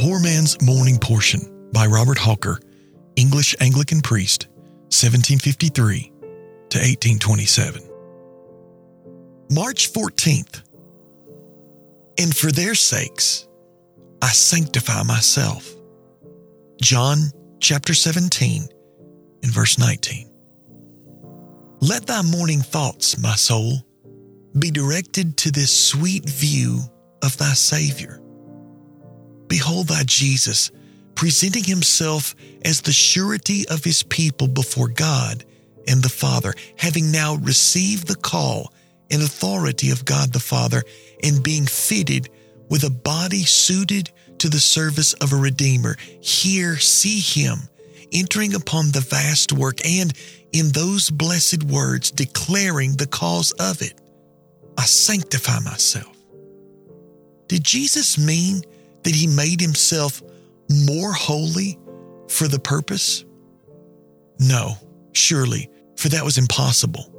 Poor Man's Morning Portion by Robert Hawker, English Anglican priest, 1753 to 1827. March 14th. And for their sakes, I sanctify myself. John chapter 17 and verse 19. Let thy morning thoughts, my soul, be directed to this sweet view of thy Savior. Behold thy Jesus presenting himself as the surety of his people before God and the Father, having now received the call and authority of God the Father, and being fitted with a body suited to the service of a Redeemer. Here see him entering upon the vast work and in those blessed words declaring the cause of it. I sanctify myself. Did Jesus mean that he made himself more holy for the purpose? No, surely, for that was impossible.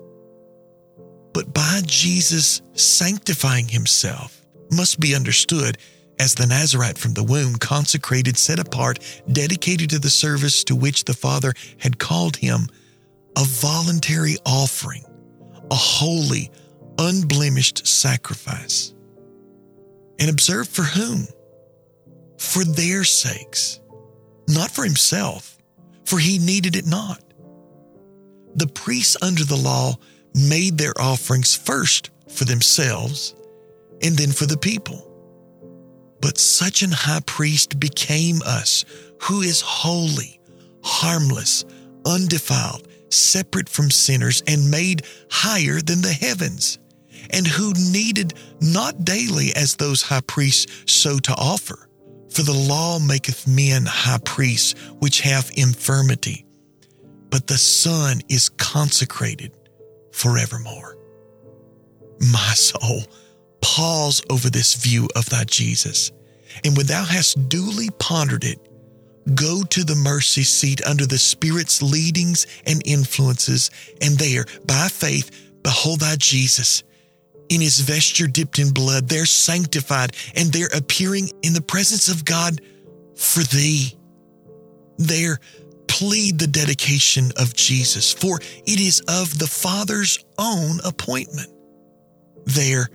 But by Jesus sanctifying himself must be understood as the Nazarite from the womb, consecrated, set apart, dedicated to the service to which the Father had called him, a voluntary offering, a holy, unblemished sacrifice. And observe for whom? For their sakes, not for himself, for he needed it not. The priests under the law made their offerings first for themselves and then for the people. But such an high priest became us, who is holy, harmless, undefiled, separate from sinners, and made higher than the heavens, and who needed not daily as those high priests so to offer. For the law maketh men high priests which have infirmity but the Son is consecrated forevermore. My soul, pause over this view of thy Jesus, and when thou hast duly pondered it, go to the mercy seat under the Spirit's leadings and influences, and there, by faith, behold thy Jesus in his vesture dipped in blood, there sanctified, and there appearing in the presence of God for thee. There plead the dedication of Jesus, for it is of the Father's own appointment. There,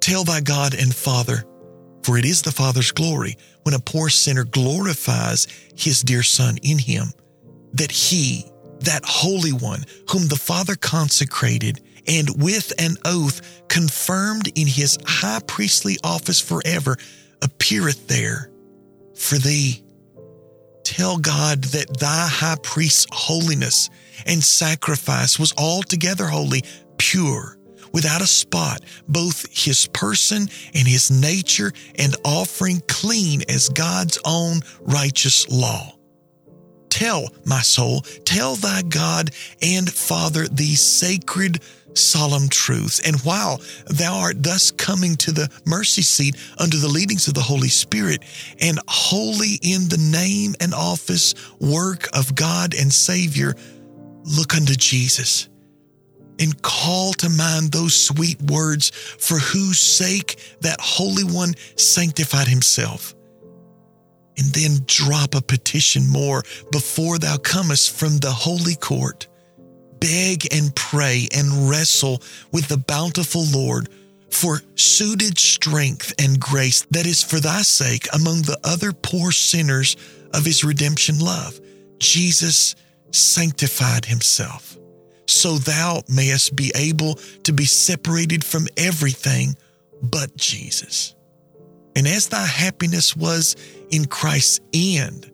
tell thy God and Father, for it is the Father's glory when a poor sinner glorifies his dear Son in him, that he, that Holy One, whom the Father consecrated and with an oath confirmed in his high priestly office forever, appeareth there for thee tell God that thy high priest's holiness and sacrifice was altogether holy, pure, without a spot, both his person and his nature, and offering clean as God's own righteous law. Tell, my soul, tell thy God and Father these sacred solemn truths. And while thou art thus coming to the mercy seat under the leadings of the Holy Spirit and wholly in the name and office work of God and Savior, look unto Jesus and call to mind those sweet words for whose sake that Holy One sanctified himself. And then drop a petition more before thou comest from the holy court beg and pray and wrestle with the bountiful Lord for suited strength and grace that is for thy sake among the other poor sinners of his redemption love. Jesus sanctified himself so thou mayest be able to be separated from everything but Jesus. And as thy happiness was in Christ's end,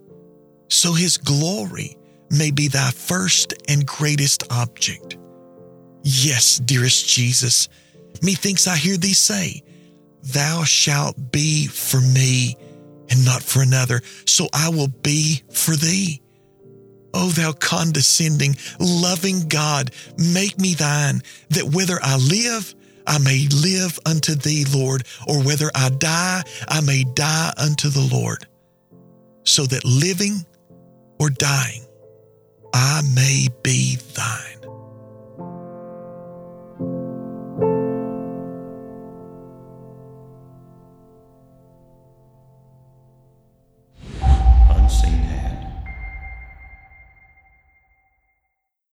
so his glory may be thy first and greatest object. Yes, dearest Jesus, methinks I hear thee say, Thou shalt be for me and not for another, so I will be for thee. O thou condescending, loving God, make me thine, that whether I live, I may live unto thee, Lord, or whether I die, I may die unto the Lord, so that living or dying, I may be thine.